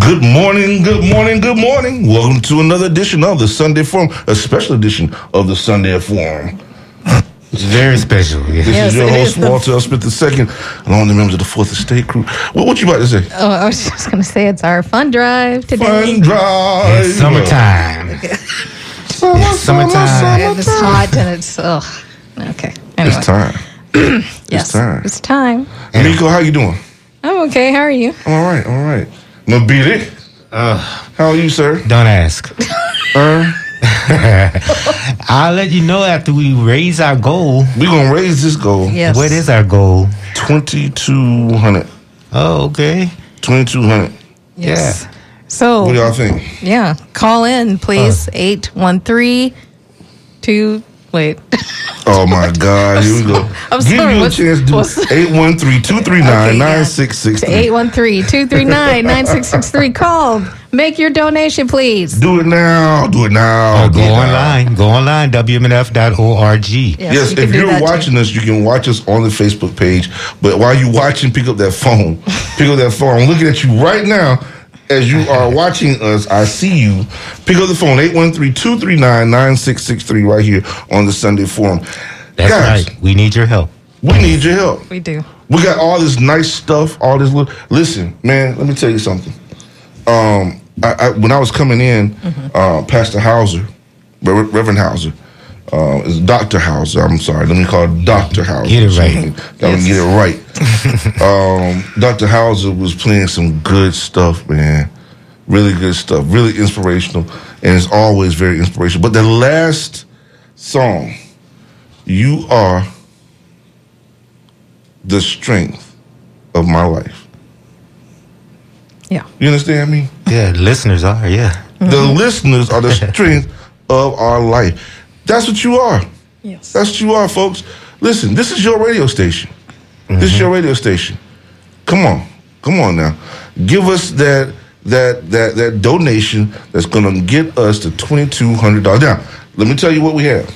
Good morning, good morning, good morning. Welcome to another edition of the Sunday Forum, a special edition of the Sunday Forum. It's very special. This Yes, is your it host, is the- Walter L. Smith II, along with the members of the Fourth Estate crew. What, what you about to say? Oh, I was just going to say it's our fun drive today. Fun drive. It's summertime. It's summertime. And it's hot and it's, ugh. Okay. Anyway. It's time. Yes. It's time. It's time. Nico, how you doing? I'm okay. How are you? I'm All right, all right. Mabili, Uh, how are you, sir? don't ask. Uh, I'll let you know after we raise our goal. We're gonna raise this goal. Yes. What is our goal? 2200 Oh, okay. 2200 Yes. Yeah. So, What do y'all think? yeah, call in, please. 813 2. Wait. Oh my God, here we go. I'm Give sorry, you a what's- chance to what's- 813 239 Okay, yeah. 9663. 813 239 9663. Call. Make your donation, please. Do it now. Do it now. Oh, go it now. online. Go online. WMNF.org. Yes, Yes, you if you're that too. watching us, you can watch us on the Facebook page. But while you're watching, pick up that phone. pick up that phone. I'm looking at you right now as you are watching us. I see you. Pick up the phone, 813-239-9663 right here on the Sunday Forum. That's Guys, right. We need your help. we need your help. We do. We got all this nice stuff, all this. Little, listen, man, let me tell you something. Um, I, I, when I was coming in, uh, Pastor Hauser, Rever- Reverend Hauser, uh, is Doctor Hauser. I'm sorry, let me call it Doctor Hauser. Get it right. we can- Gotta Yes. get it right. um, Doctor Hauser was playing some good stuff, man. Really good stuff. Really inspirational, and it's always very inspirational. But the last song, "You Are the Strength of My Life." Yeah. You understand me? Yeah, listeners are. Yeah. The listeners are the strength of our life. That's what you are. Yes. That's what you are, folks. Listen, this is your radio station. This is your mm-hmm. radio station. Come on, come on now. Give us that that that that donation that's gonna get us to twenty two hundred dollars. Now, let me tell you what we have.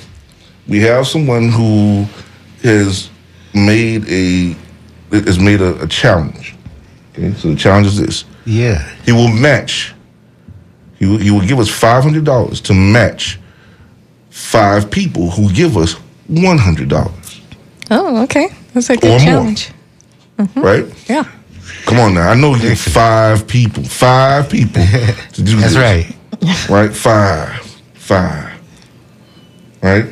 We have someone who has made a has made a, a challenge. Okay, so the challenge is this: Yeah. he will match. He will, he will give us five hundred dollars to match five people who give us one hundred dollars. Oh, okay. That's a Or good more. challenge. Mm-hmm. Right? Yeah. Come on now. I know you need five people. Five people to do That's this. right. Right? Five. Five. Right?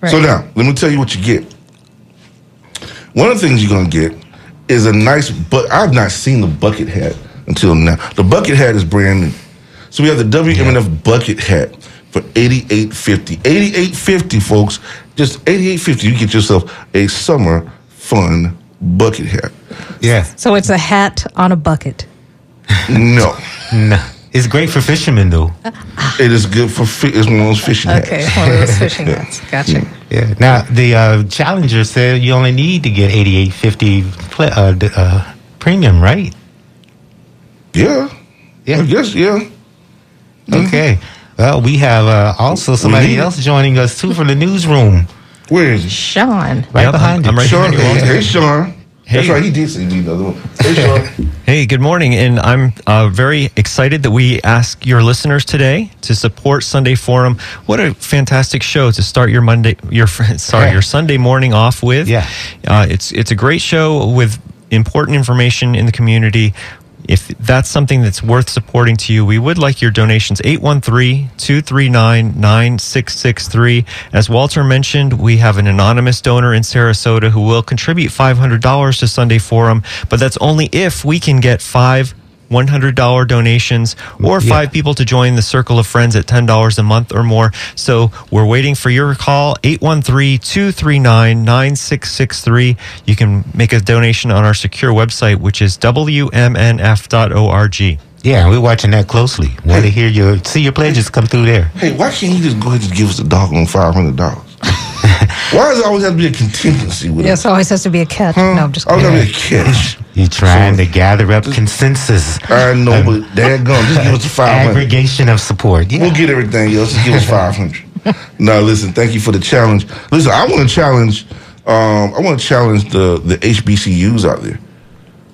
Right. So now, let me tell you what you get. One of the things you're gonna get is a nice but I've not seen the bucket hat until now. The bucket hat is brand new. So we have the WMNF bucket hat for eighty-eight fifty. Eighty-eight fifty, folks. Just eighty-eight fifty. You get yourself a summer fun bucket hat. Yeah. So it's a hat on a bucket. No. No. It's great for fishermen, though. It is good for fi- it's one of those fishing hats. Okay, one of those fishing hats. Gotcha. Yeah. Now the uh, challenger said you only need to get eighty eight fifty pl- uh, uh, premium, right? Yeah. Yeah. I guess, yeah. Okay. Well, we have uh, also somebody else joining us too from the newsroom, Where is he? Sean. right Yep, behind I'm- you. I'm right Sean. behind you, Hey, Walter. hey, Sean. That's Hey. right. He did say he need another one. Hey, Sean. Hey, good morning, and I'm uh, very excited that we ask your listeners today to support Sunday Forum. What a fantastic show to start your Monday, your sorry, your Sunday morning off with. Yeah. uh, it's it's a great show with important information in the community. If that's something that's worth supporting to you, we would like your donations 813-239-9663. As Walter mentioned, we have an anonymous donor in Sarasota who will contribute $500 to Sunday Forum, but that's only if we can get 5 $100 donations or Yeah. five people to join the circle of friends at $10 a month or more. So we're waiting for your call 813-239-9663. You can make a donation on our secure website which is wmnf.org. Yeah, we're watching that closely. Want to hear your see your pledges come through there? Hey, why can't you just go ahead and give us a dog on five hundred dollars? Why does it always have to be a contingency with it? Yes, it? always has to be a catch. Huh? No, I'm just always kidding. to be a catch. You're trying to gather up consensus, I know, but daggone, just give us a five hundred. aggregation of support. Yeah. We'll get everything else. Just give us five hundred. no, listen. Thank you for the challenge. Listen, I want to challenge. Um, I want to challenge the the HBCUs out there,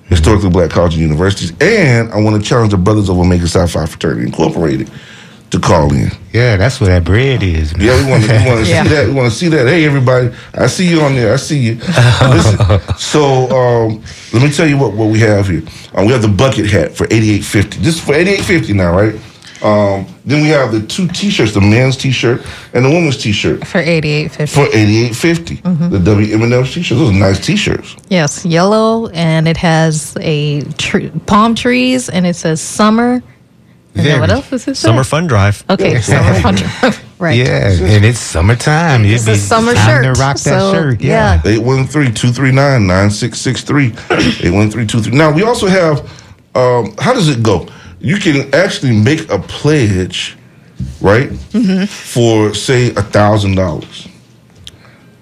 historically black colleges and universities, and I want to challenge the brothers of Omega Psi Phi Fraternity Incorporated to call in. yeah, that's where that bread is. man. Yeah, we want to we want to Yeah. see that. We want to see that. Hey, everybody, I see you on there. I see you. Listen, so um, let me tell you what, what we have here. Um, we have the bucket hat for eighty eight fifty. This is for eighty eight fifty now, right? Um, then we have the two T-shirts, the men's T-shirt and the women's T-shirt For eighty-eight fifty. for eighty eight fifty. The WMNF T-shirts. Those are nice T-shirts. Yes, yellow, and it has a tr- palm trees, and it says summer. And then what else is it say? Summer Fun Drive. Okay, summer fun. Drive. Right. Yeah, and it's summertime. It's a summer time shirt. to rock that so, shirt. Yeah. 813-239-9663. 813-239. Now we also have um, how does it go? You can actually make a pledge, right? For say a thousand dollars.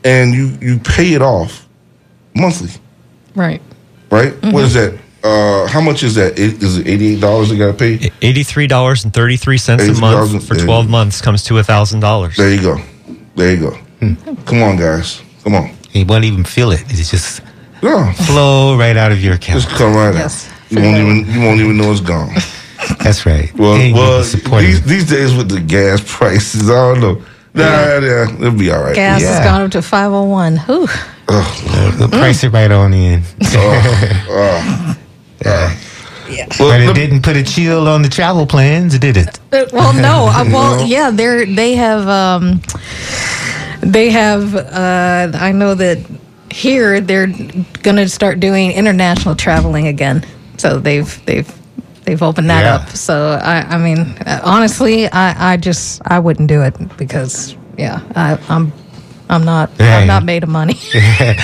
And you you pay it off monthly, Right. right? What is that? Uh, how much is that? Is it eighty eight dollars You gotta pay? $83.33 a month for yeah. 12 months comes to $1,000. There you go. There you go. Come on, guys. Come on. You won't even feel it. It's just Yeah. flow right out of your account. Just come right Yes. out. You won't even you won't even know it's gone. That's right. Well, And you'll well these, these days with the gas prices, I don't know. Nah, yeah, it'll be all right. Gas Yeah. has gone up to 501. Whew. They'll price it right on in. Well, but it let- didn't put a chill on the travel plans, did it? Uh, Well, no. Uh, well, yeah, they're they have um, they have. Uh, I know that here they're going to start doing international traveling again. So they've they've they've opened that Yeah. up. So I I mean uh, honestly, I I just I wouldn't do it because yeah I, I'm I'm not Hey. I'm not made of money.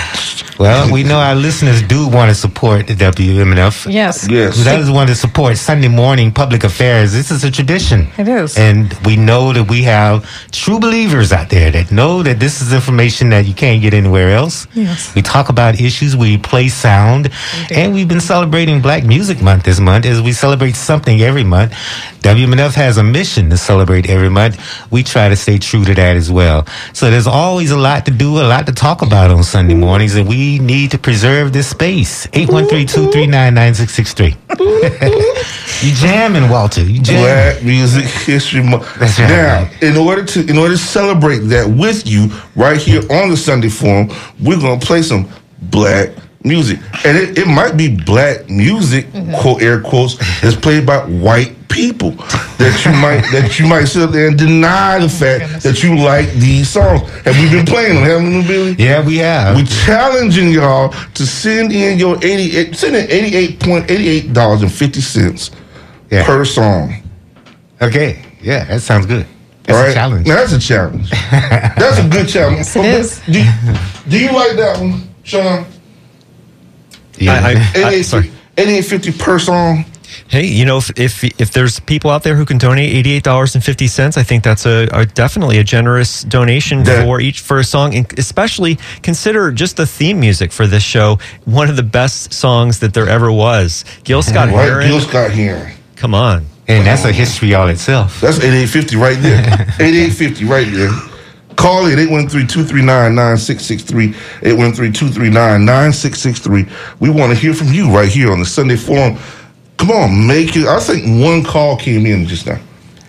Well, we know our listeners do want to support the WMNF. Yes. Yes. That is want to support Sunday morning public affairs. This is a tradition. It is. And we know that we have true believers out there that know that this is information that you can't get anywhere else. Yes. We talk about issues, we play sound, and we've been celebrating Black Music Month this month as we celebrate something every month. WMNF has a mission to celebrate every month. We try to stay true to that as well. So there's always a lot to do, a lot to talk about on Sunday mornings, and we need to preserve this space. 813-239-9663. you jamming, Walter. You jamming. Black Music History Month. That's right. Now, in order to in order to celebrate that with you right here on the Sunday Forum, we're gonna play some black music, and it, it might be black music, mm-hmm. quote air quotes, that's played by white people that you might that you might sit up there and deny the fact that you like these songs. Have we been playing them? Haven't we, Billy? Yeah, we have. We're challenging y'all to send in your eighty eight send in eighty eight point eighty eight dollars and fifty cents Yeah. per song. okay. Yeah, that sounds good. That's All right, a challenge. Now, that's a challenge. that's a good challenge. Yes, it is. Do, do you like that one, Sean? Yeah. I- I- Eighty eight sorry. eighty eight fifty per song. Hey, you know, if, if if there's people out there who can donate eighty eight dollars and fifty cents, I think that's a, a definitely a generous donation That- for each for a song, and especially consider just the theme music for this show one of the best songs that there ever was. Gil Scott Right, Heron, Gil Scott Heron. come on. and that's a history all itself. That's eighty eight fifty right there. eighty eight fifty right there. Call it 813-239-9663. 813-239-9663. We want to hear from you right here on the Sunday Forum. Come on, make it. I think one call came in just now.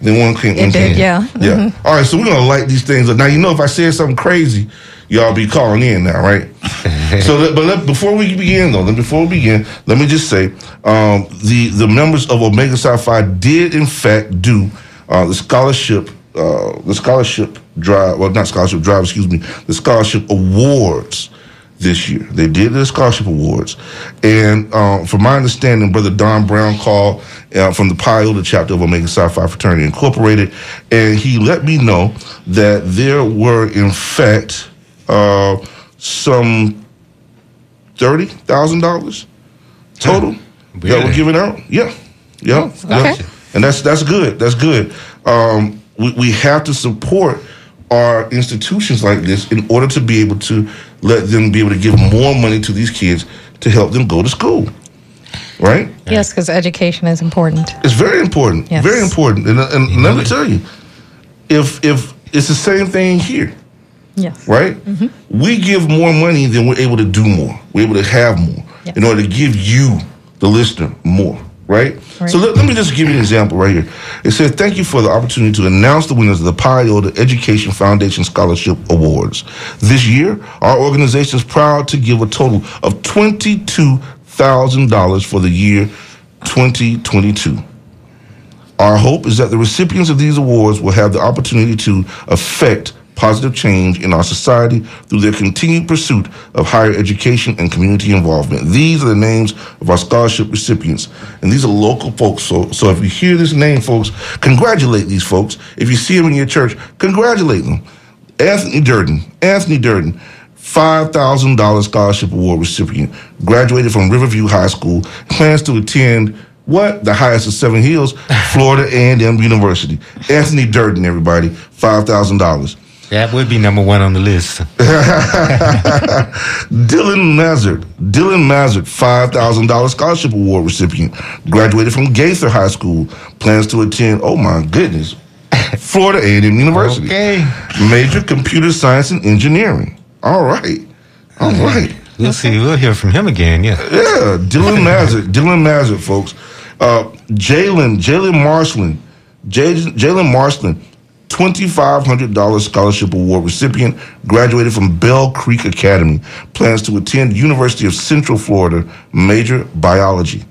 Then one came It one did, came in. yeah. Yeah. All right, so we're gonna light these things up. Now you know if I said something crazy, y'all be calling in now, right? so, let, but let, before we begin though, then before we begin, let me just say, um, the the members of Omega Psi Phi did in fact do uh, the scholarship, uh, the scholarship drive, well, not scholarship drive, excuse me, the scholarship awards this year. They did the scholarship awards, and um, from my understanding, Brother Don Brown called uh, from the Pi Iota chapter of Omega Psi Phi Fraternity Incorporated, and he let me know that there were, in fact, uh, some thirty thousand dollars total that were given out. Yeah, yeah, yeah. okay. and that's that's good. That's good. Um, we, we have to support our institutions like this in order to be able to let them be able to give more money to these kids to help them go to school. Right? Yes, because education is important. It's very important. Yes. Very important. And, and let me tell you, if if it's the same thing here, Yes. right? Mm-hmm. We give more money than we're able to do more. We're able to have more Yes. in order to give you, the listener, more. Right? Right. So let, let me just give you an example right here. It says, Thank you for the opportunity to announce the winners of the Pi Iota Education Foundation Scholarship Awards. This year, our organization is proud to give a total of $22,000 for the year 2022. Our hope is that the recipients of these awards will have the opportunity to affect positive change in our society through their continued pursuit of higher education and community involvement. These are the names of our scholarship recipients, and these are local folks. So, so if you hear this name, folks, congratulate these folks. If you see them in your church, congratulate them. Anthony Durden, Anthony Durden, $5,000 scholarship award recipient, graduated from Riverview High School, plans to attend what? The highest of Seven Hills, Florida A&M University. Anthony Durden, everybody, $5,000. That would be number one on the list. Dylan Mazard, Dylan Mazard, $5,000 scholarship award recipient, graduated from Gaither High School, plans to attend, oh my goodness, Florida A&M University. Okay. Major computer science and engineering. All right. All right. We'll see. We'll hear from him again. Yeah. Yeah, Dylan Mazard, Dylan Mazard, folks. Uh, Jalen, Jalen Marshland, Jalen Marshland, twenty-five hundred dollars scholarship award recipient, graduated from Bell Creek Academy, plans to attend University of Central Florida, major biology.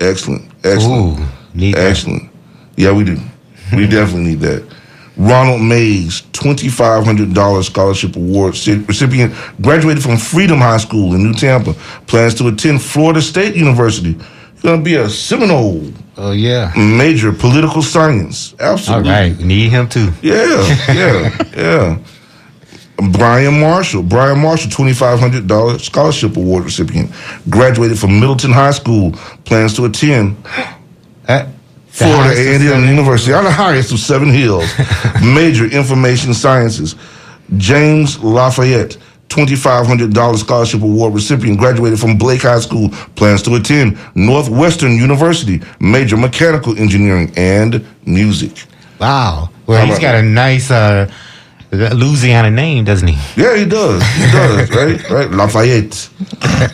Excellent, excellent, Ooh, need that. excellent. Yeah, we do. We definitely need that. Ronald Mays, $2,500 scholarship award recipient, graduated from Freedom High School in New Tampa, plans to attend Florida State University. Going to be a Seminole Oh yeah. major political science. Absolutely. right. We need him too. Yeah, yeah, yeah. Brian Marshall. Brian Marshall, $2,500 scholarship award recipient. Graduated from Middleton High School. Plans to attend the Florida A&M. University, on the highest of Seven Hills. Major Information Sciences. James Lafayette, $2,500 scholarship award recipient, graduated from Blake High School. Plans to attend Northwestern University. Major Mechanical Engineering and Music. Wow. Well, How he's got a nice uh, Louisiana name, doesn't he? Yeah, he does. He does, right? Right? Lafayette.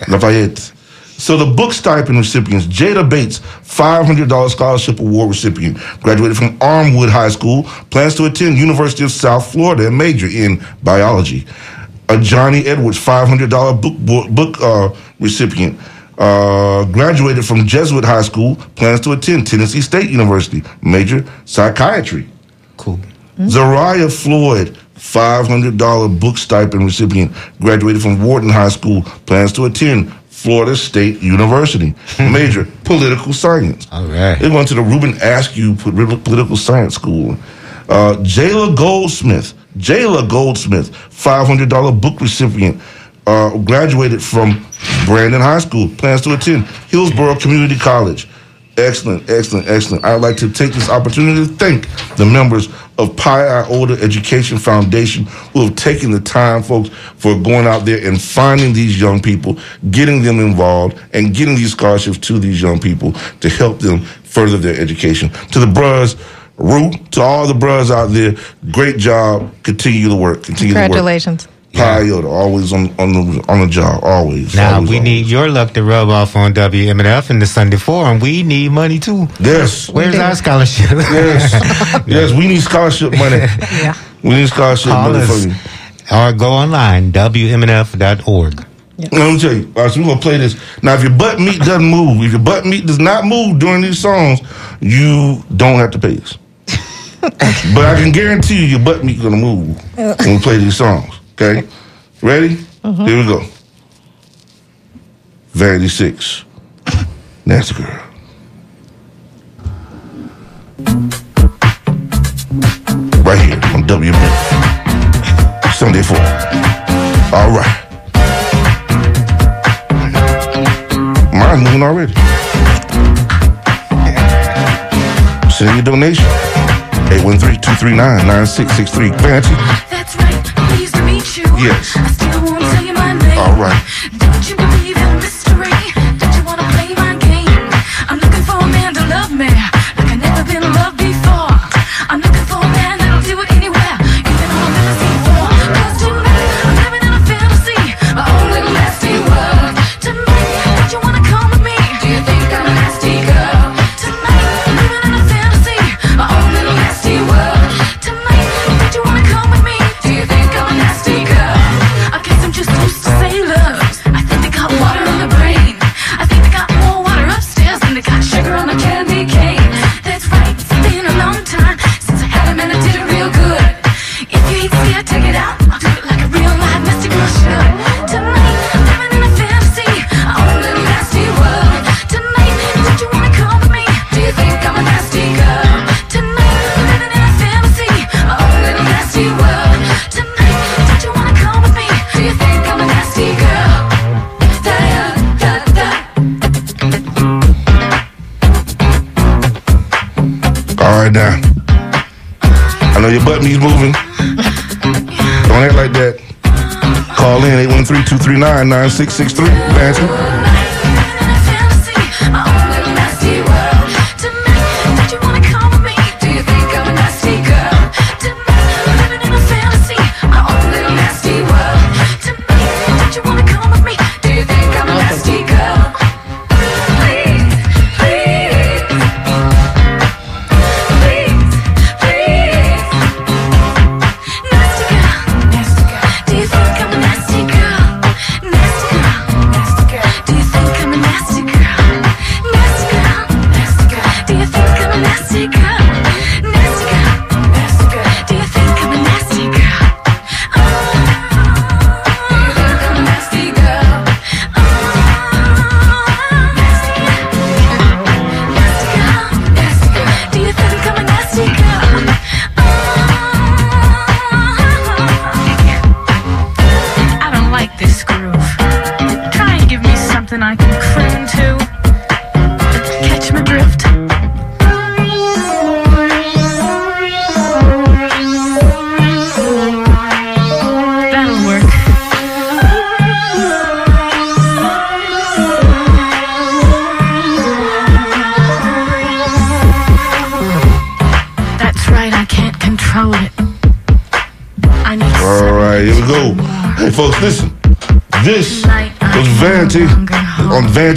Lafayette. So the book stipend recipients, Jada Bates, $500 scholarship award recipient, graduated from Armwood High School, plans to attend University of South Florida and major in biology. Uh, Johnny Edwards, $500 book, book, book uh, recipient, uh, graduated from Jesuit High School, plans to attend Tennessee State University, major psychiatry. Cool. Zariah Floyd, $500 book stipend recipient, graduated from Wharton High School, plans to attend Florida State University, major political science. All right. They went to the Reubin Askew Political Science School. Uh, Jayla Goldsmith, Jayla Goldsmith, $500 book recipient, uh, graduated from Brandon High School, plans to attend Hillsborough Community College. Excellent, excellent, excellent. I'd like to take this opportunity to thank the members of Pi Iota Education Foundation who have taken the time, folks, for going out there and finding these young people, getting them involved, and getting these scholarships to these young people to help them further their education. To the bros, Root, to all the brothers out there, great job. Continue the work. Continue the work. Congratulations. Pi always on, on, the, on the job, always. Now always, we always. need your luck to rub off on WMNF in the Sunday Forum. We need money too. Yes. Where's our scholarship? Yes, yes, we need scholarship money. Yeah. We need scholarship Call money us for you. or go online WMNF.org. Let me tell you. All right, so we're gonna play this. Now, if your butt meat doesn't move, if your butt meat does not move during these songs, you don't have to pay us. but I can guarantee you, your butt meat gonna move when we play these songs. Okay, ready? Mm-hmm. Here we go. Vanity Six, Nasty Girl. Right here on WMN. Sunday 4. All right. Mine's moving already. Send your donation. 813-239-9663. Fancy? That's right. Pleased to meet you. Yes. I still won't tell you my name. All right. Don't you believe up, he's moving. Don't act like that. Call in 813 239 9663.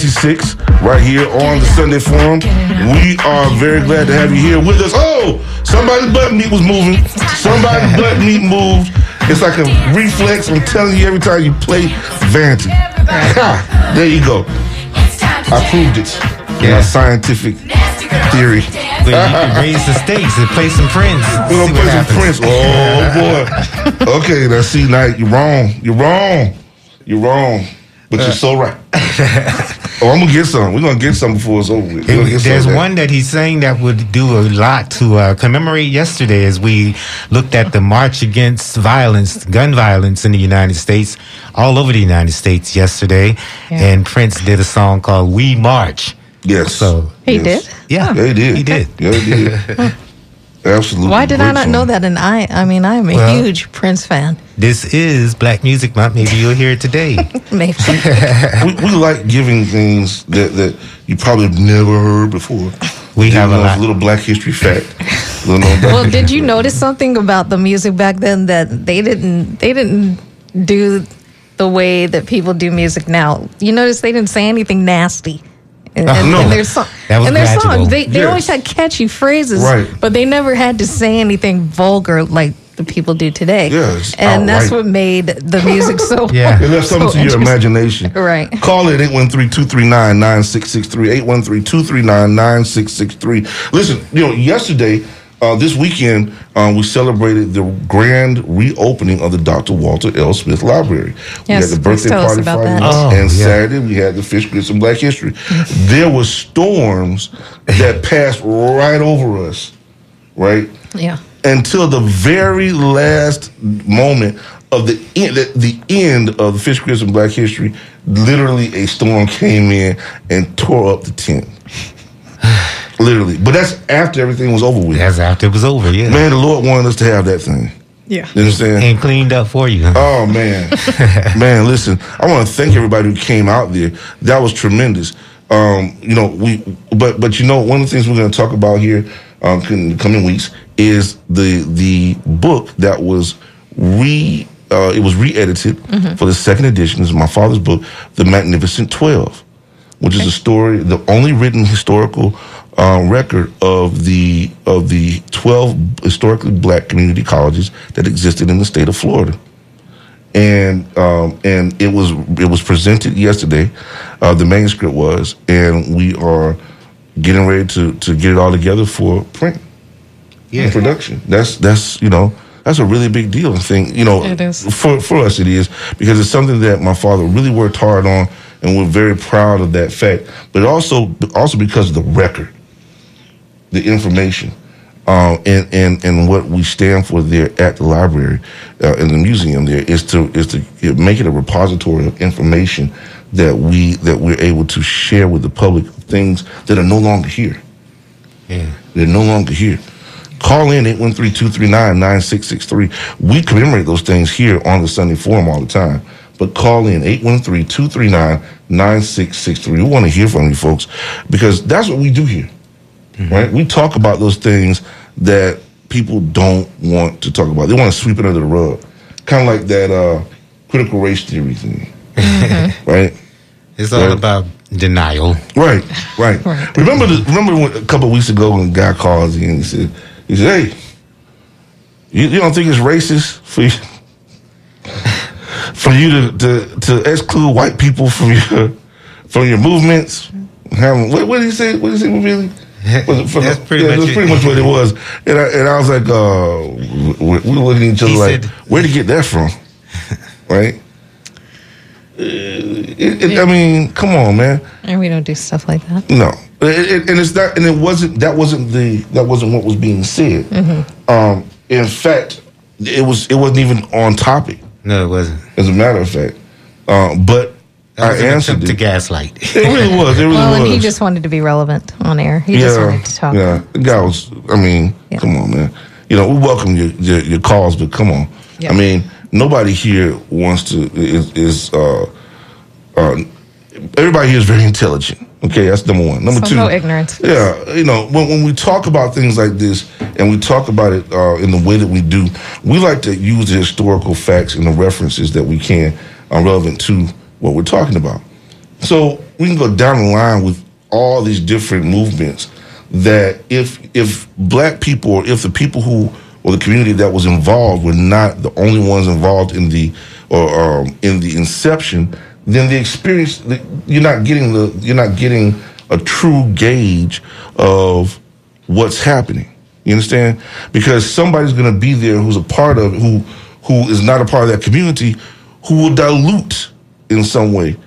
96 right here on the Sunday Forum. We are very glad to have you here with us. Oh, somebody's butt meat was moving. Somebody's butt meat moved. It's like a reflex. I'm telling you every time you play Vanity. There you go. I proved it. Yeah. In scientific theory. Well, you can raise the stakes and play some Prince. We're gonna play some happens. Prince. Oh boy. Okay, now see, now you're wrong. You're wrong. You're wrong. But uh. you're so right. oh, I'm gonna get some. We're gonna get some before it's over with. We're gonna get some There's that. one that he's saying that would do a lot to uh, commemorate yesterday as we looked at the march against violence, gun violence in the United States, all over the United States yesterday. Yeah. And Prince did a song called We March. Yes. So, He Yes. did. yeah, Yeah, he did. He did. Yeah, he did. Absolutely. Why did I not song. know that? And I, I mean, I'm a Well- huge Prince fan. This is Black Music Month. Maybe you'll hear it today. Maybe. We, we like giving things that, that you probably have never heard before. We You have a know, it's lot. little black history fact. Little black well, history did you fact. notice something about the music back then that they didn't they didn't do the way that people do music now? You notice they didn't say anything nasty. In, Uh, in- no. in their, song, in their gradual. songs, they, they Yes. always had catchy phrases, Right. but they never had to say anything vulgar like the people do today. It's and that's what made the music so. Yeah. It left something so to your imagination. Right. Call it 813-239-9663. 813-239-9663. Listen, you know, yesterday, uh, this weekend, uh, we celebrated the grand reopening of the Dr. Walter L. Smith Library. Yes, we had the birthday tell party about Friday Oh, and yeah. Saturday we had the Fish Grits and Black History. there were storms that passed right over us, right? Yeah. until the very last moment of the end, the, the end of the Fish Grits and Black History, literally a storm came in and tore up the tent. Literally, but that's after everything was over with. That's after it was over, yeah. Man, the Lord wanted us to have that thing. Yeah. You understand? And cleaned up for you. Oh man, man! Listen, I want to thank everybody who came out there. That was tremendous. Um, you know, we but but you know, one of the things we're going to talk about here um, in the coming weeks is the the book that was re uh, it was re-edited for the second edition. This is my father's book, The Magnificent Twelve, which is a story, the only written historical uh, record of the of the twelve historically black community colleges that existed in the state of Florida and um, and it was it was presented yesterday. Uh, the manuscript was, and we are getting ready to to get it all together for print Yeah. and production. That's that's you know that's a really big deal. I think you know It is. for for us it is because it's something that my father really worked hard on, and we're very proud of that fact. But also also because of the record, the information. Um, and, and and what we stand for there at the library, uh, in the museum there is to is to make it a repository of information that we that we're able to share with the public things that are no longer here. Yeah. They're no longer here. Call in 813-239-9663. We commemorate those things here on the Sunday Forum all the time. But call in 813-239-9663. We want to hear from you folks because that's what we do here. Right? We talk about those things that people don't want to talk about. They want to sweep it under the rug. Kind of like that uh, critical race theory thing. Right? It's all Right. about denial. Right, right. Right. Remember, the, remember when, a couple of weeks ago when a guy calls in and he said, he said, "Hey, you, you don't think it's racist for you for you to, to to exclude white people from your from your movements?" Having, what, what did he say? What did he say? Really? Was That's pretty yeah, much That's it. pretty much what it was. And I, and I was like, uh, we, we were looking at each other He like, said- where to get that from? right? Uh, it, it, I mean, come on, man. And we don't do stuff like that. No, It- it- and it's not, and it wasn't. That wasn't the. That wasn't what was being said. Um, in fact, it was. It wasn't even on topic. No, it wasn't. As a matter of fact, um, but I answered attempt to gaslight. It really was. It really Well, was. and he just wanted to be relevant on air. He just yeah, wanted to talk. yeah. The guy was. I mean, Yeah. come on, man. You know, we welcome your your, your calls, but come on. Yeah. I mean, nobody here wants to is is uh, uh, everybody here is very intelligent. Okay, that's number one. Number So two, no ignorance. Yeah, you know, when, when we talk about things like this and we talk about it uh, in the way that we do, we like to use the historical facts and the references that we can are relevant to what we're talking about. So we can go down the line with all these different movements that if if black people or if the people who or the community that was involved were not the only ones involved in the or um, in the inception, then the experience you're not getting the you're not getting a true gauge of what's happening. You understand? Because somebody's going to be there who's a part of who who is not a part of that community, who will dilute in some way,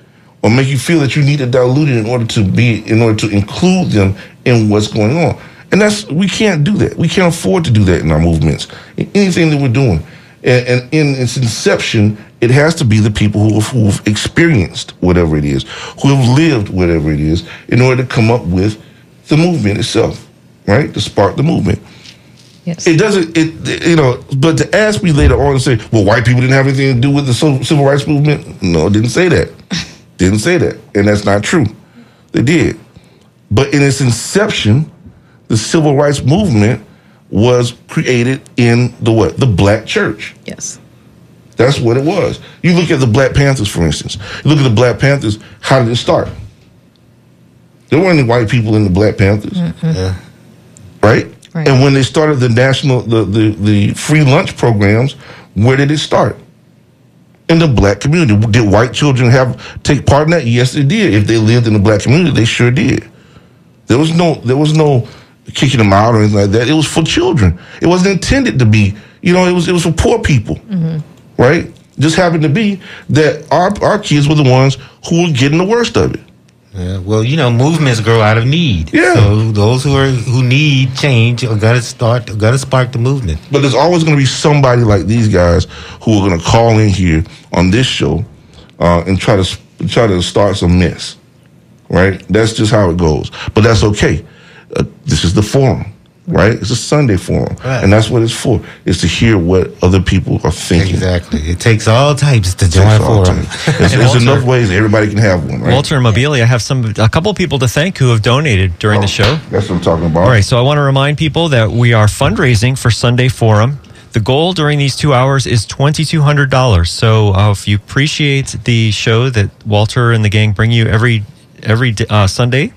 or make you feel that you need to dilute it in order to be in order to include them in what's going on. And that's we can't do that. We can't afford to do that in our movements. In anything that we're doing. And, and in its inception, it has to be the people who have, who've experienced whatever it is, who have lived whatever it is, in order to come up with the movement itself, right? To spark the movement. Yes. It doesn't, it you know, but to ask me later on and say, well, white people didn't have anything to do with the civil rights movement, no, it didn't say that. didn't say that. And that's not true. They did. But in its inception, the civil rights movement was created in the what? The black church. Yes. That's what it was. You look at the Black Panthers, for instance. You look at the Black Panthers, how did it start? There weren't any white people in the Black Panthers. Right? Right. And when they started the national the, the, the free lunch programs, where did it start? In the black community. Did white children have take part in that? Yes, they did. If they lived in the black community, they sure did. There was no there was no kicking them out or anything like that. It was for children. It wasn't intended to be, you know, it was it was for poor people. Right? Just happened to be that our our kids were the ones who were getting the worst of it. Yeah, well, you know, movements grow out of need. Yeah. So those who are who need change are gonna start, are gonna spark the movement. But there's always going to be somebody like these guys who are going to call in here on this show uh, and try to try to start some mess. Right? That's just how it goes. But that's okay. Uh, this is the forum, right? It's a Sunday forum, Right. and that's what it's for. Is to hear what other people are thinking. Exactly. It takes all types to join a forum. There's, there's Walter- enough ways everybody can have one, right? Walter and Mobilia have some a couple people to thank who have donated during the show. That's what I'm talking about. All right, so I want to remind people that we are fundraising for Sunday Forum. The goal during these two hours is $2,200. So uh, if you appreciate the show that Walter and the gang bring you every every uh, Sunday,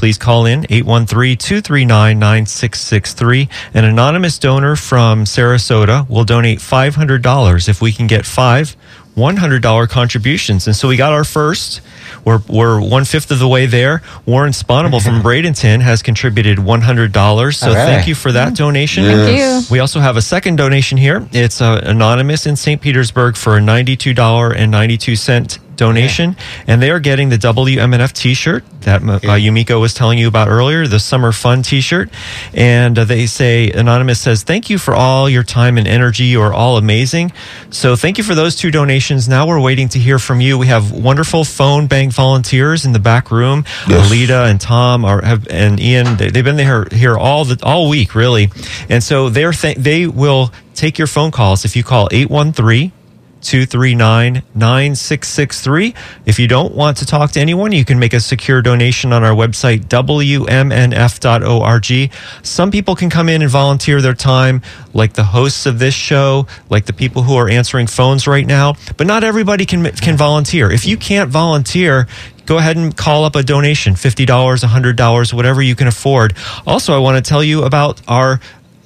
please call in 813-239-9663. An anonymous donor from Sarasota will donate $500 if we can get five $100 contributions. And so we got our first. We're, we're one fifth of the way there. Warren Sponable from Bradenton has contributed $100. So right. thank you for that donation. Thank you. We also have a second donation here. It's uh, anonymous in St. Petersburg for a $92.92 donation. And they are getting the WMNF t shirt that uh, Yumiko was telling you about earlier, the Summer Fun t shirt. And uh, they say, Anonymous says, Thank you for all your time and energy. You're all amazing. So thank you for those two donations. Now we're waiting to hear from you. We have wonderful phone bank volunteers in the back room. Yes. Alita and Tom are have, and Ian. They, they've been here here all the all week really, and so they're th- they will take your phone calls if you call 813 239 9663. If you don't want to talk to anyone, you can make a secure donation on our website, WMNF.org. Some people can come in and volunteer their time, like the hosts of this show, like the people who are answering phones right now, but not everybody can, can volunteer. If you can't volunteer, go ahead and call up a donation $50, $100, whatever you can afford. Also, I want to tell you about our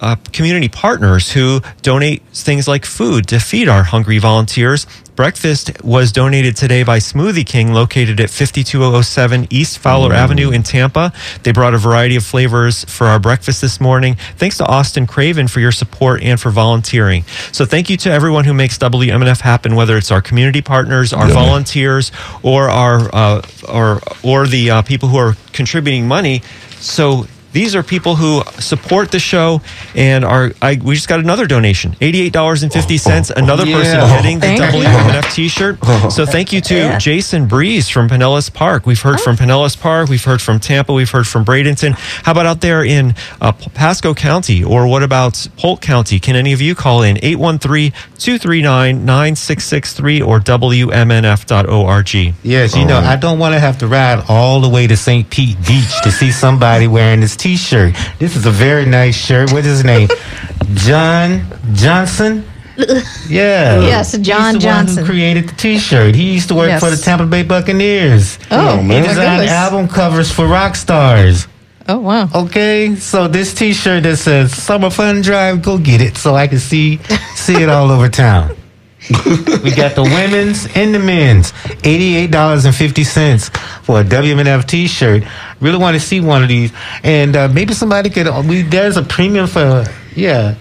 uh, community partners who donate things like food to feed our hungry volunteers. Breakfast was donated today by Smoothie King, located at 5207 East Fowler Avenue in Tampa. They brought a variety of flavors for our breakfast this morning. Thanks to Austin Craven for your support and for volunteering. So thank you to everyone who makes WMNF happen, whether it's our community partners, our volunteers, or our uh, or or the uh, people who are contributing money. So these are people who support the show and are. I, we just got another donation, eighty-eight dollars and fifty cents. Another person getting the Thank. WMNF T-shirt. So thank you to Yeah. Jason Breeze from Pinellas Park. We've heard from Pinellas Park. We've heard from Tampa. We've heard from Bradenton. How about out there in uh, Pasco County, or what about Polk County? Can any of you call in 813-239-9663 or WMNF.org? Yes, you know, I don't want to have to ride all the way to St. Pete Beach to see somebody wearing this T-shirt. This is a very nice shirt. What is his name? John Johnson. Yeah. Yes, He's John the Johnson. One who created the T-shirt. He used to work Yes. for the Tampa Bay Buccaneers. Oh, on, He man. my designed album covers for rock stars. Oh wow. Okay, so this T-shirt that says "Summer Fun Drive," go get it so I can see see it all over town. we got the women's and the men's, eighty-eight dollars and fifty cents for a WMNF T-shirt. Really want to see one of these, and uh, maybe somebody could. We there's a premium for yeah,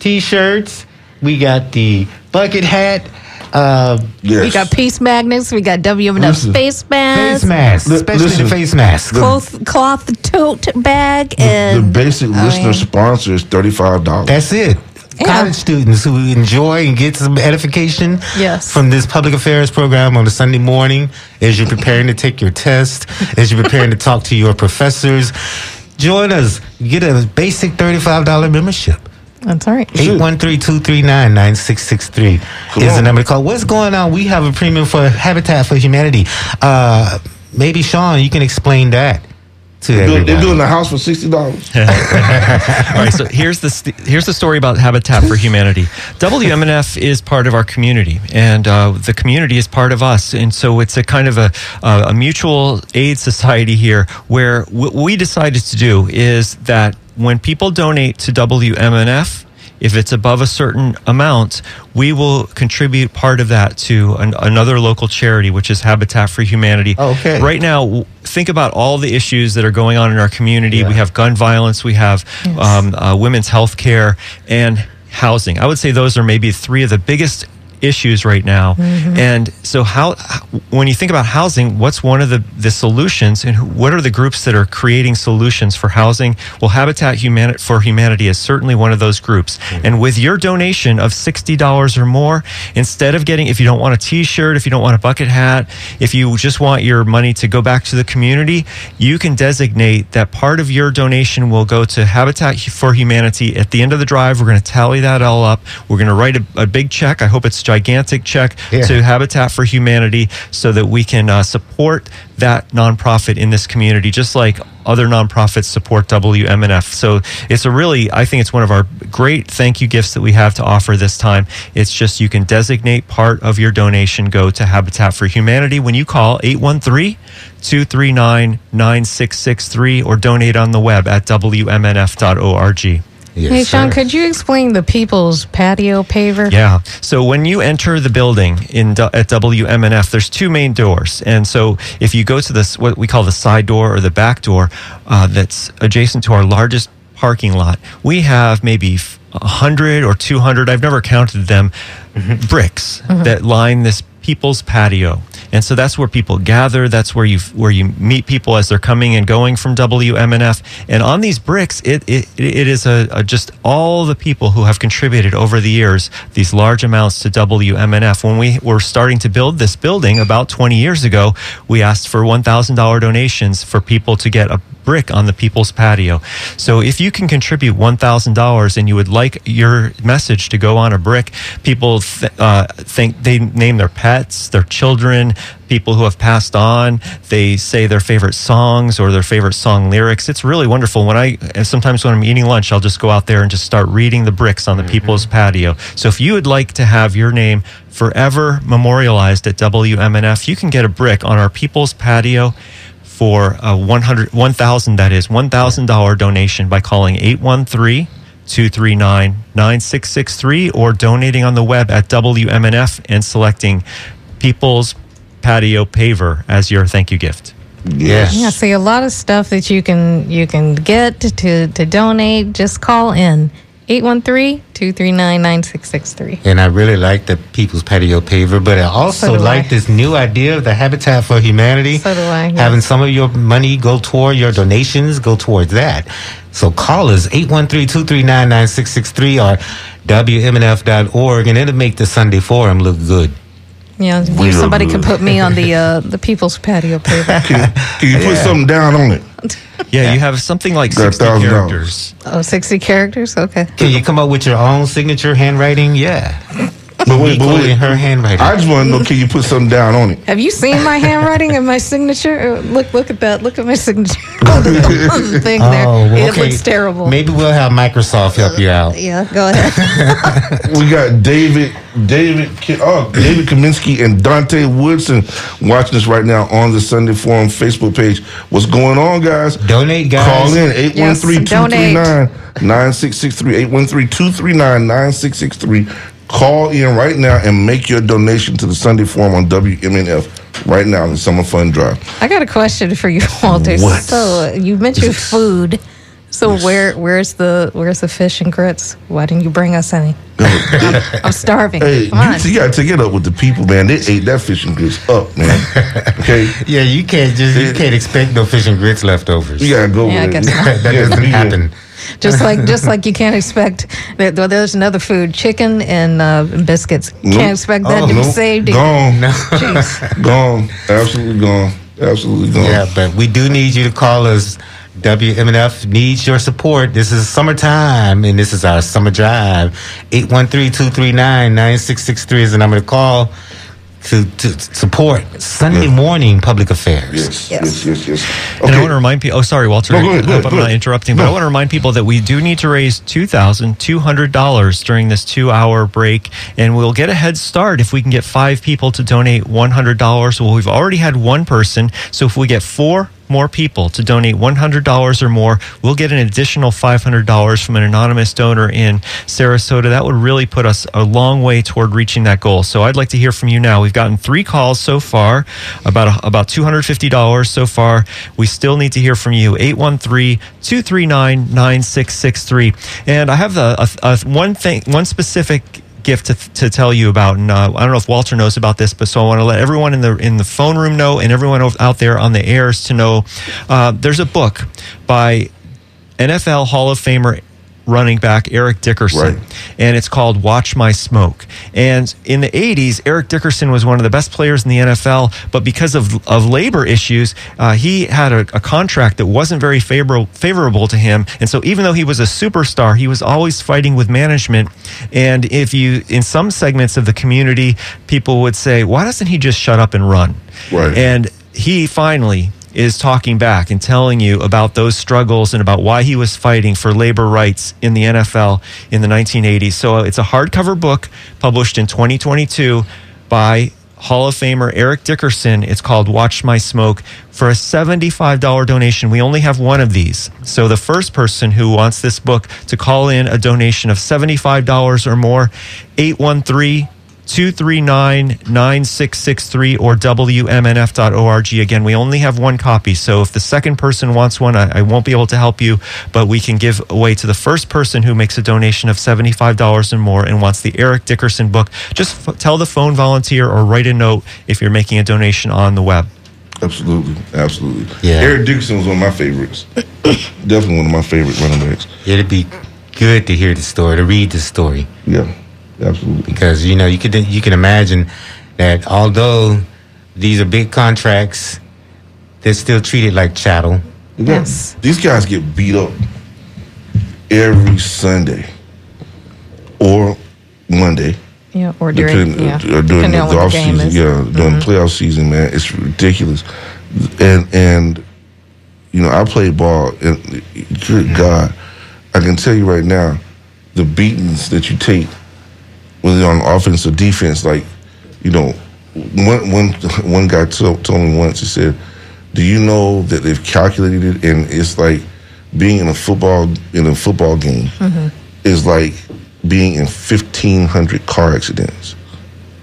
T-shirts. We got the bucket hat, uh, Yes. We got peace magnets. We got WMNF Listen. face face masks, mask, especially listen. the face mask. cloth, cloth tote bag, the and the basic I listener mean, sponsor is thirty-five dollars. That's it. Yeah. College students who enjoy and get some edification Yes. from this public affairs program on a Sunday morning as you're preparing to take your test, as you're preparing to talk to your professors. Join us. Get a basic $35 membership. That's all right. 813-239-9663 Come is the number to call. What's going on? We have a premium for Habitat for Humanity. Uh, maybe Sean, you can explain that to They're, everybody. they're doing the house for sixty dollars. All right, so here's the st- here's the story about Habitat for Humanity. WMNF is part of our community, and uh, the community is part of us, and so it's a kind of a uh, a mutual aid society here, where what we decided to do is that when people donate to WMNF. If it's above a certain amount, we will contribute part of that to an, another local charity, which is Habitat for Humanity. Okay. Right now, think about all the issues that are going on in our community. Yeah. We have gun violence, we have um, uh, women's health care, and housing. I would say those are maybe three of the biggest issues right now. Mm-hmm. And so, how when you think about housing, what's one of the the solutions, and who, what are the groups that are creating solutions for housing? Well, Habitat Humani- for Humanity is certainly one of those groups. Mm-hmm. And with your donation of sixty dollars or more, instead of getting, if you don't want a T-shirt, if you don't want a bucket hat, if you just want your money to go back to the community, you can designate that part of your donation will go to Habitat for Humanity. At the end of the drive, we're going to tally that all up. We're going to write a, a big check. I hope it's gigantic check Yeah. to Habitat for Humanity so that we can uh, support that nonprofit in this community, just like other nonprofits support WMNF. So it's a really, I think it's one of our great thank you gifts that we have to offer this time. It's just you can designate part of your donation go to Habitat for Humanity when you call 813 239 9663 or donate on the web at WMNF.org. Yes, hey, Sean, sir. could you explain the People's Patio Paver? Yeah. So when you enter the building in at WMNF, there's two main doors, and so if you go to this what we call the side door or the back door, uh, that's adjacent to our largest parking lot, we have maybe f- a hundred or two hundred. I've never counted them. Bricks that line this people's patio. And so that's where people gather. That's where you where you meet people as they're coming and going from WMNF. And on these bricks, it it, it is a, a just all the people who have contributed over the years these large amounts to WMNF. When we were starting to build this building about 20 years ago, we asked for $1,000 donations for people to get a brick on the people's patio. So if you can contribute $1,000 and you would like your message to go on a brick, people th- uh, think they name their pets, their children, people who have passed on. They say their favorite songs or their favorite song lyrics. It's really wonderful. When I sometimes when I'm eating lunch, I'll just go out there and just start reading the bricks on the people's patio. So if you would like to have your name forever memorialized at WMNF, you can get a brick on our people's patio for a 100 1000 that is $1000 donation by calling 813 239 9663 or donating on the web at WMNF and selecting People's Patio Paver as your thank you gift. Yes. Yeah, see a lot of stuff that you can you can get to to donate. Just call in 813-239-9663. And I really like the People's Patio Paver, but I also So like I. this new idea of the Habitat for Humanity. So do I, yes. Having some of your money go toward your donations, go towards that. So call us 813-239-9663 or WMNF.org and it'll make the Sunday Forum look good. Yeah, We somebody good. can put me on the uh, the People's Patio Paver. Can, can you put something down on it? Yeah, you have something like Got 60 $1,000. characters. oh, 60 characters? Okay. Can you come up with your own signature handwriting? Yeah. But wait, but wait. in her handwriting. I just want to know, can you put something down on it? Have you seen my handwriting and my signature? Uh, Look, look at that. Look at my signature on the, on the there. Oh, well, It okay. looks terrible. Maybe we'll have Microsoft help you out. Yeah, go ahead. We got David, David, oh, David Kaminsky and Dante Woodson watching us right now on the Sunday Forum Facebook page. What's going on, guys? Donate, guys. Call in Yes, 813-239-9663. 813-239-9663. Call in right now and make your donation to the Sunday Forum on WMNF right now in the Summer Fun Drive. I got a question for you, Walter. What? So uh, you mentioned food. So where where's the where's the fish and grits? Why didn't you bring us any? I'm starving. Hey, Come on. you, you gotta take it up with the people, man. They ate that fish and grits up, man. Okay, Yeah, you can't just you can't expect no fish and grits leftovers. you gotta go. Yeah, I with it. guess not. that Yeah, doesn't be happen. Just like just like you can't expect that well, there's another food, chicken and uh, biscuits. Nope. Can't expect that Oh, to be nope. saved. Gone, No. Gone, absolutely gone, absolutely gone. Yeah, but we do need you to call us. WMNF needs your support. This is summertime, and this is our summer drive. 813-239-9663 is the number to call to, to support Sunday Yeah. morning public affairs. Yes, Yes. yes, yes, yes. And I want to remind people. Oh, sorry, Walter. No, go ahead, I go hope ahead, I'm go not ahead. interrupting, but I want to remind people that we do need to raise two thousand two hundred dollars during this two-hour break, and we'll get a head start if we can get five people to donate one hundred dollars. Well, we've already had one person, so if we get four more people to donate $100 or more, we'll get an additional $500 from an anonymous donor in Sarasota. That would really put us a long way toward reaching that goal. So I'd like to hear from you now. We've gotten three calls so far, about about $250 so far. We still need to hear from you. 813-239-9663. And I have a, a, a one thing, one specific gift to, to tell you about, and uh, I don't know if Walter knows about this, but so I want to let everyone in the in the phone room know, and everyone out there on the airs to know. Uh, there's a book by NFL Hall of Famer running back Eric Dickerson, Right. and it's called Watch My Smoke. And in the 80s, Eric Dickerson was one of the best players in the NFL, but because of, of labor issues, uh, he had a, a contract that wasn't very favorable, favorable to him. And so even though he was a superstar, he was always fighting with management. And if you, in some segments of the community, people would say, why doesn't he just shut up and run? Right. And he finally is talking back and telling you about those struggles and about why he was fighting for labor rights in the NFL in the 1980s. So uh, it's a hardcover book published in 2022 by Hall of Famer Eric Dickerson. It's called Watch My Smoke. For a $75 donation, we only have one of these. So the first person who wants this book to call in a donation of $75 or more, 813 239 9663 or WMNF.org. Again, we only have one copy. So if the second person wants one, I, I won't be able to help you, but we can give away to the first person who makes a donation of $75 or more and wants the Eric Dickerson book. Just f- tell the phone volunteer or write a note if you're making a donation on the web. Absolutely, absolutely. Yeah. Eric Dickerson was one of my favorites. Definitely one of my favorite running backs. It'd be good to hear the story, to read the story. Yeah, absolutely. because you know you could you can imagine that although these are big contracts, they're still treated like chattel. Yes. These guys get beat up every Sunday or Monday. Yeah, or during depending- yeah, uh, during depending the, on the off the season. is. Mm-hmm. Yeah, during the playoff season, man, it's ridiculous. And and you know, I play ball, and good God, I can tell you right now, the beatings that you take, whether on offense or defense, like you know, one one one guy told, told me once, he said, "Do you know that they've calculated it, and it's like being in a football in a football game Mm-hmm. is like." Being in fifteen hundred car accidents.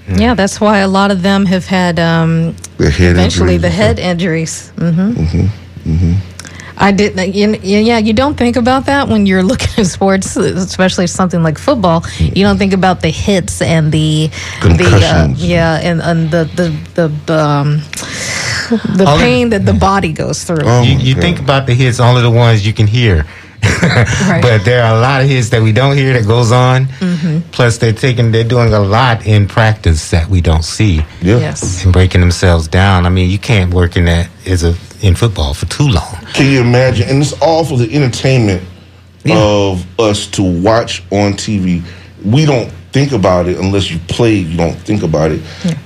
Yeah, that's why a lot of them have had um, The head eventually injuries the head injuries. Mm. Hmm. Hmm I didn't. You, yeah, you don't think about that when you're looking at sports, especially something like football. You don't think about the hits and the the uh, yeah, and, and the the the um, the All the- pain that the body goes through. Oh, You, you think about the hits, only the ones you can hear. right. But there are a lot of hits that we don't hear that goes on. Mm-hmm. Plus, they're taking, they're doing a lot in practice that we don't see Yeah. Yes. and breaking themselves down. I mean, you can't work in that as a in football for too long. Can you imagine? And it's all for the entertainment of us to watch on TV. We don't think about it unless you play. You don't think about it.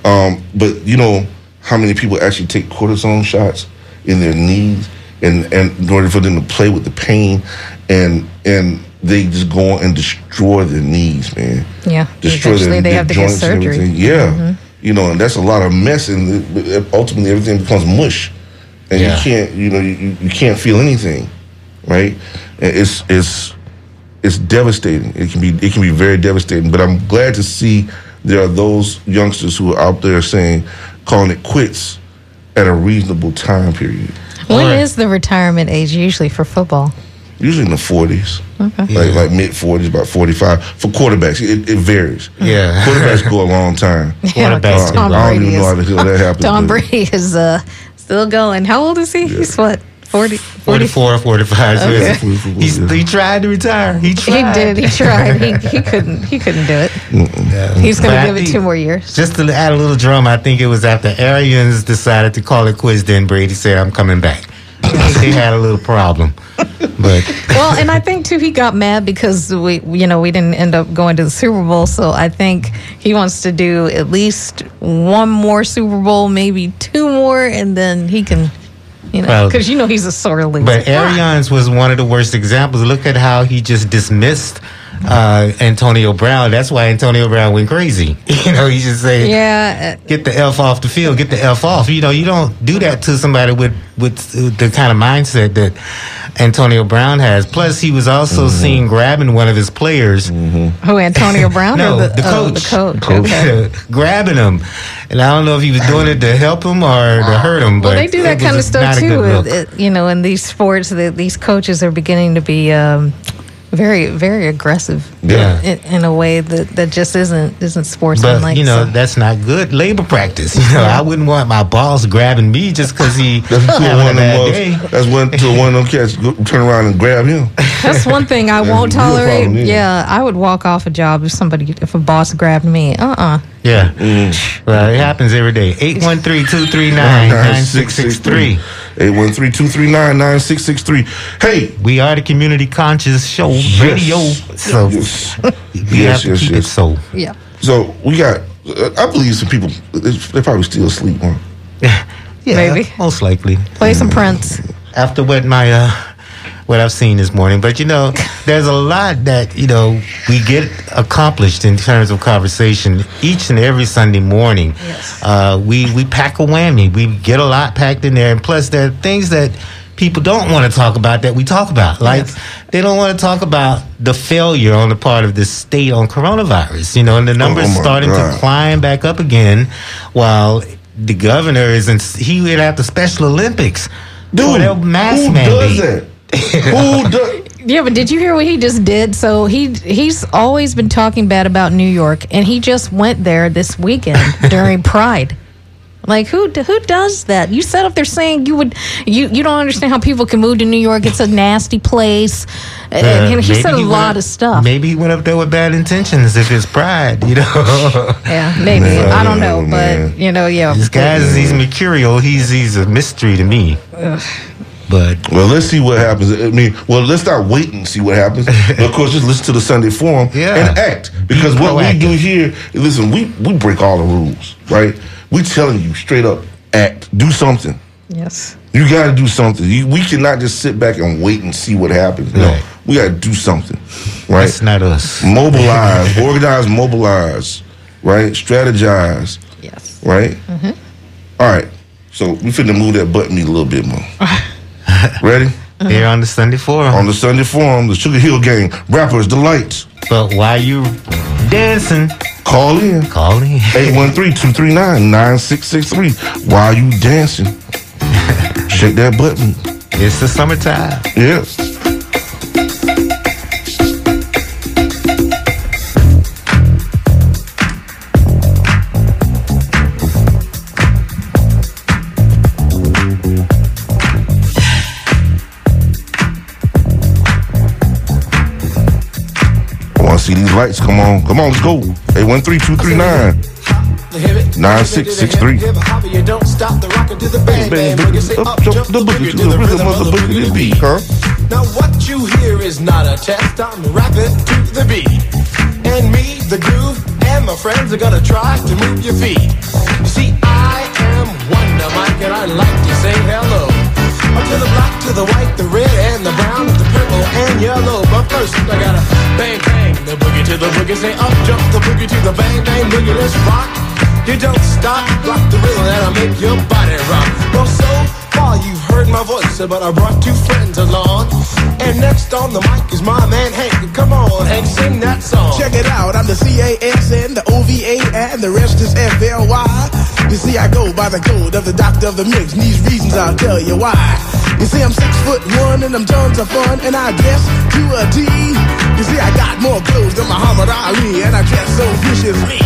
Um, but you know how many people actually take cortisone shots in their knees, and and in order for them to play with the pain, and and they just go on and destroy their knees, man. Yeah. Destroy their, they their have to get joints and surgery. Mm-hmm. everything. Yeah. You know, and that's a lot of mess, and ultimately everything becomes mush and Yeah. you can't you know you, you- you can't feel anything right? And it's it's it's devastating. It can be it can be very devastating. But i'm glad to see there are those youngsters who are out there saying calling it quits at a reasonable time period. When Or- is the retirement age? Usually for football? usually in the 40s Okay. like like mid 40s about 45 for quarterbacks it, it varies. Yeah. quarterbacks go a long time. Quarterbacks Uh, Tom i don't Brady even know how the hell that happened Tom but- Brady is uh, still going. How old is he? He's what? 40? 40? 44, 45. Okay. he's, he tried to retire. He tried He did. He tried. He, he couldn't. He couldn't do it. He's going to give it two more years. Just to add a little drama, I think it was after Arians decided to call it quits, then Brady said, I'm coming back. I think they had a little problem. But Well, and I think too he got mad because we, you know, we didn't end up going to the Super Bowl. So I think he wants to do at least one more Super Bowl, maybe two more, and then he can, you know, Well, because you know he's a sore loser. But Arians was one of the worst examples. Look at how he just dismissed uh, Antonio Brown. That's why Antonio Brown went crazy. You know, he just said, yeah, uh, "Get the f off the field. Get the f off." You know, you don't do that to somebody with with the kind of mindset that Antonio Brown has. Plus, he was also seen grabbing one of his players. who Antonio Brown No, or the, the oh, coach. the coach. Okay. grabbing him, and I don't know if he was doing it to help him or to hurt him. But Well, they do that kind of stuff too. good With, look. it, you know, in these sports, the, these coaches are beginning to be um, very, very aggressive. Yeah. In, in a way that, that just isn't isn't sportsmanlike. But you know so. that's not good labor practice. You know, I wouldn't want my boss grabbing me just because he That's having one a of them bad day. that's when until one of them cats turn around and grab him. That's one thing I won't tolerate. problem, yeah. Yeah, I would walk off a job if somebody, if a boss grabbed me. Uh uh Yeah, Mm. well, it happens every day. 813-239-9663. 813-239-9663. Hey, We are the community conscious show radio, so yes. we Yes, have to yes, keep yes. it so. Yeah. So we got. uh, I believe some people. they're probably still asleep. Huh? Yeah, Maybe. most likely. Play some Prince. after what my uh what I've seen this morning. But you know, there's a lot that you know we get accomplished in terms of conversation each and every Sunday morning. Yes. Uh, we we pack a whammy. We get a lot packed in there, and plus there are things that people don't want to talk about that we talk about. Like Yes. they don't want to talk about the failure on the part of the state on coronavirus. You know, and the numbers Oh, my starting to climb back up again, while the governor is in, he would have the Special Olympics. Dude, Oh, they'll mask who mandate. does that? who does? Yeah, but did you hear what he just did? So he he's always been talking bad about New York, and he just went there this weekend during Pride. Like who who does that? You said up there saying you would you you don't understand how people can move to New York. It's a nasty place, and, and he Uh, said a went lot up- of stuff. Maybe he went up there with bad intentions. If it's pride, you know, Yeah, maybe Man, I don't know, oh, man. but you know, yeah. this guy's he's mercurial. He's he's a mystery to me. But Well, let's see what happens. I mean, well, let's not wait and see what happens. But of course, just listen to the Sunday Forum Yeah. and act because what we do here, listen, we we break all the rules, right? We telling you straight up, act, do something. Yes. You got to do something. You, we cannot just sit back and wait and see what happens. No, Right. we got to do something, right? that's not us. mobilize, organize, mobilize, right? Strategize, Yes. right? Mm-hmm. All right. So we finna move that button a little bit more. Ready? Mm-hmm. Here on the Sunday Forum. On the Sunday Forum, the Sugar Hill Gang, rappers, Delight. But while you dancing, Call in. call in. 813-239-9663. While you dancing, shake that button. It's the summertime. Yeah. See these lights come on. Come on, let's go. 813-239. 9663. Don't stop the rocket to the bang bang up jump the boogie to the rhythm of the boogie to beat. Huh? Now what you hear is not a test. I'm rapping to the beat, and me, the groove, and my friends are gonna try to move your feet. You see, I am Wonder Mike, and I like to say hello. Up to the black, to the white, the red, and the brown, the purple, and yellow. But first, I gotta bang bang the boogie to the boogie. Say up jump the boogie to the bang bang boogie. Let's rock. You don't stop, rock the rhythm that'll make your body rock. Well, so far you've heard my voice, but I brought two friends along. And next on the mic is my man Hank. Come on, Hank, sing that song. Check it out, I'm the C-A-S-N, the O-V-A, and the rest is F-L-Y. You see, I go by the code of the doctor of the mix, and these reasons I'll tell you why. You see, I'm six foot one, and I'm tons of fun, and I guess to a D. You see, I got more clothes than Muhammad Ali, and I dress so viciously.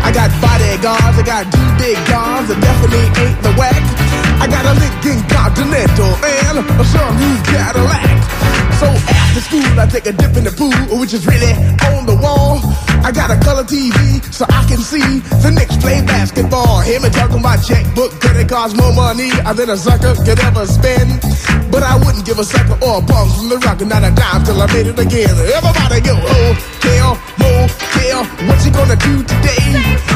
I got bodyguards, I got two big guns, that definitely ain't the whack. I got a Lincoln Continental and a sunroof Cadillac. So after school, I take a dip in the pool, which is really on the wall. I got a color TV so I can see the Knicks play basketball. Hear me talking about checkbook, cause it costs more money than a sucker could ever spend. But I wouldn't give a sucker or a bum from the rock, not a dime till I made it again. Everybody go, oh, hotel, motel, what you gonna do today?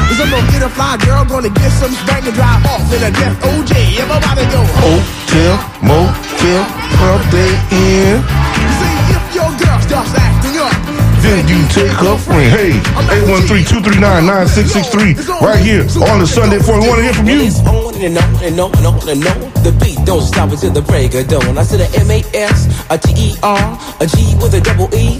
Is I'm gonna get a fly girl, gonna get some spank and drive off in a death OJ. Everybody go, oh, Hotel, motel, club they in. See if your girl starts acting. Then you take a friend. Hey, 813-239-9663. Right here on the Sunday for we want to hear from you. and on and on and on and on. The beat don't stop until the break of dawn. I said a M-A-S, a T-E-R, a G with a double E.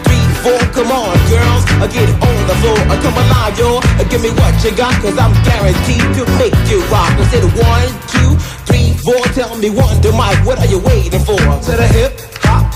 Come on, girls, I get on the floor. I come alive, yo. Uh, Give me what you got, cause I'm guaranteed to make you rock. Said one, two, three, four. Tell me one, to Mike, what are you waiting for? To the hip,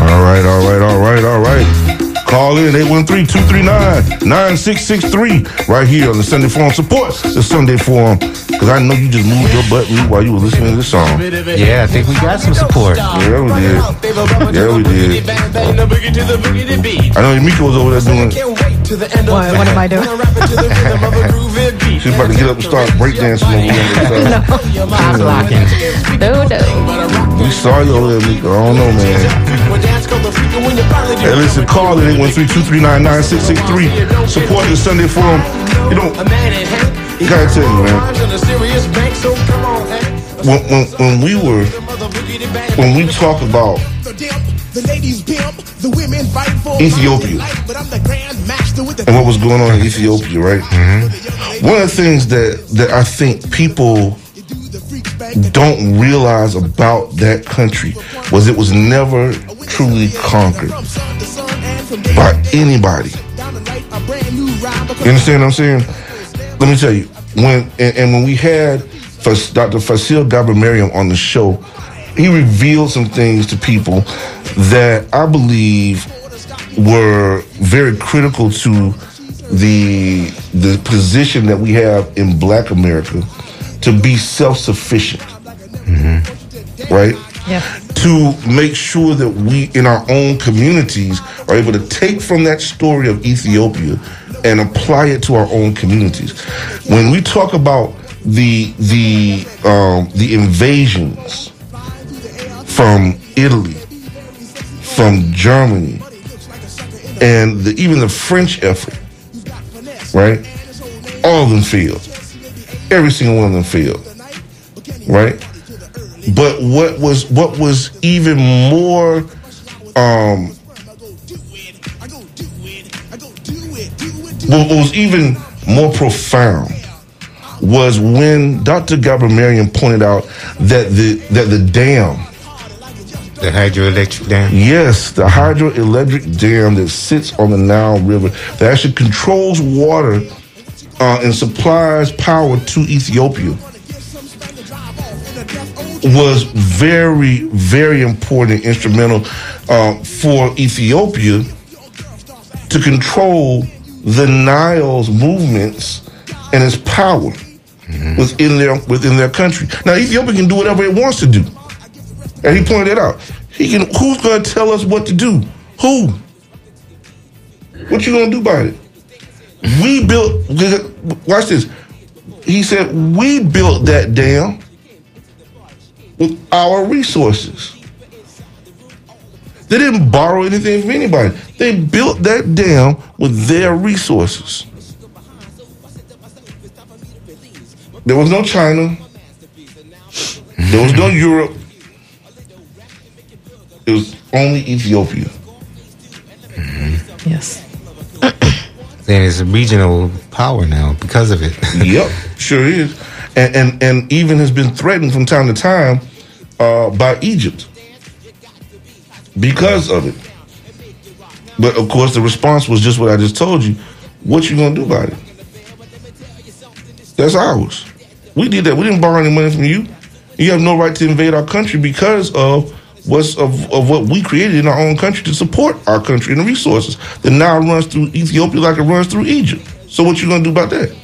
All right, all right, all right, all right. Call in 713-239-9663 right here on the Sunday Forum. Support the Sunday Forum because I know you just moved your butt meat while you were listening to this song. Yeah, I think we got some support. Yeah, we did. Yeah, we did. I know Mika was over there doing. What, what am I doing? She's about to get up and start breakdancing over there. Pop locking. No, no. We saw you over there, Mika. I don't know, man. Hey, listen, call it 813-239-9663. Support the Sunday Forum. You know, gotta tell you, man. When, when, when we were, when we talk about Ethiopia and what was going on in Ethiopia, right? Mm-hmm. One of the things that that I think people don't realize about that country was it was never truly conquered by anybody. You understand what I'm saying? Let me tell you, when and, and when we had Fas- Dr. Fasil Gabramariam on the show, he revealed some things to people that I believe were very critical to the the position that we have in Black America to be self-sufficient, right? Yeah. to make sure that we in our own communities are able to take from that story of Ethiopia and apply it to our own communities. When we talk about the the um, the invasions from Italy, from Germany, and the, even the French effort, right? All of them failed. Every single one of them failed, right? But what was what was even more um what was even more profound was when Dr. Gabriel Gabramarian pointed out that the that the dam, The hydroelectric dam. yes, the hydroelectric dam that sits on the Nile River that actually controls water uh, and supplies power to Ethiopia was very, very important, instrumental uh, for Ethiopia to control the Nile's movements and its power within their within their country. Now Ethiopia can do whatever it wants to do, and he pointed out. He can. Who's going to tell us what to do? Who? What you going to do about it? We built. Watch this. He said we built that dam with our resources. They didn't borrow anything from anybody. They built that dam with their resources. There was no China. There was no Europe. It was only Ethiopia. Yes. And it's a regional power now because of it. yep, sure is. And, and and even has been threatened from time to time uh, by Egypt because of it. But of course, the response was just what I just told you. What you gonna do about it? That's ours. We did that. We didn't borrow any money from you. You have no right to invade our country because of what's of, of what we created in our own country to support our country and the resources that now runs through Ethiopia like it runs through Egypt. So what you gonna do about that?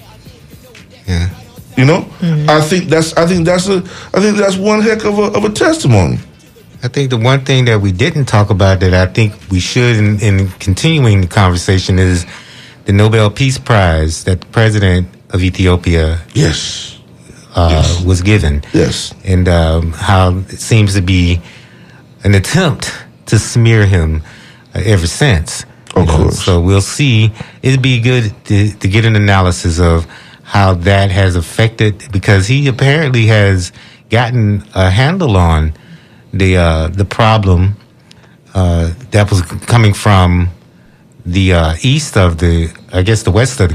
Yeah. You know, I think that's I think that's a I think that's one heck of a of a testimony. I think the one thing that we didn't talk about that I think we should in, in continuing the conversation is the Nobel Peace Prize that the president of Ethiopia Yes, uh, was given. yes, and um, how it seems to be an attempt to smear him uh, ever since. Of course. So we'll see. It'd be good to, to get an analysis of how that has affected because he apparently has gotten a handle on the uh, the problem uh, that was coming from the uh, east of the, I guess, the west of the